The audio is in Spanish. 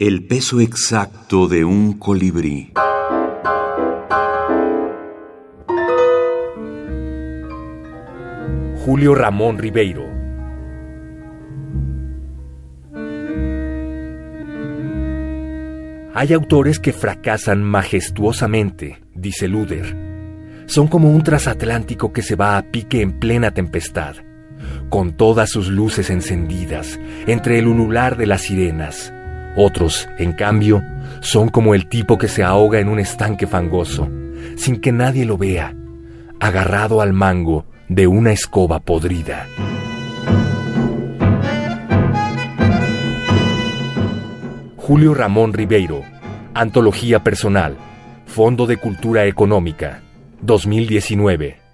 El peso exacto de un colibrí. Julio Ramón Ribeiro. Hay autores que fracasan majestuosamente, dice Luder. Son como un transatlántico que se va a pique en plena tempestad, con todas sus luces encendidas, entre el ulular de las sirenas otros, en cambio, son como el tipo que se ahoga en un estanque fangoso, sin que nadie lo vea, agarrado al mango de una escoba podrida. Julio Ramón Ribeiro, Antología Personal, Fondo de Cultura Económica, 2019.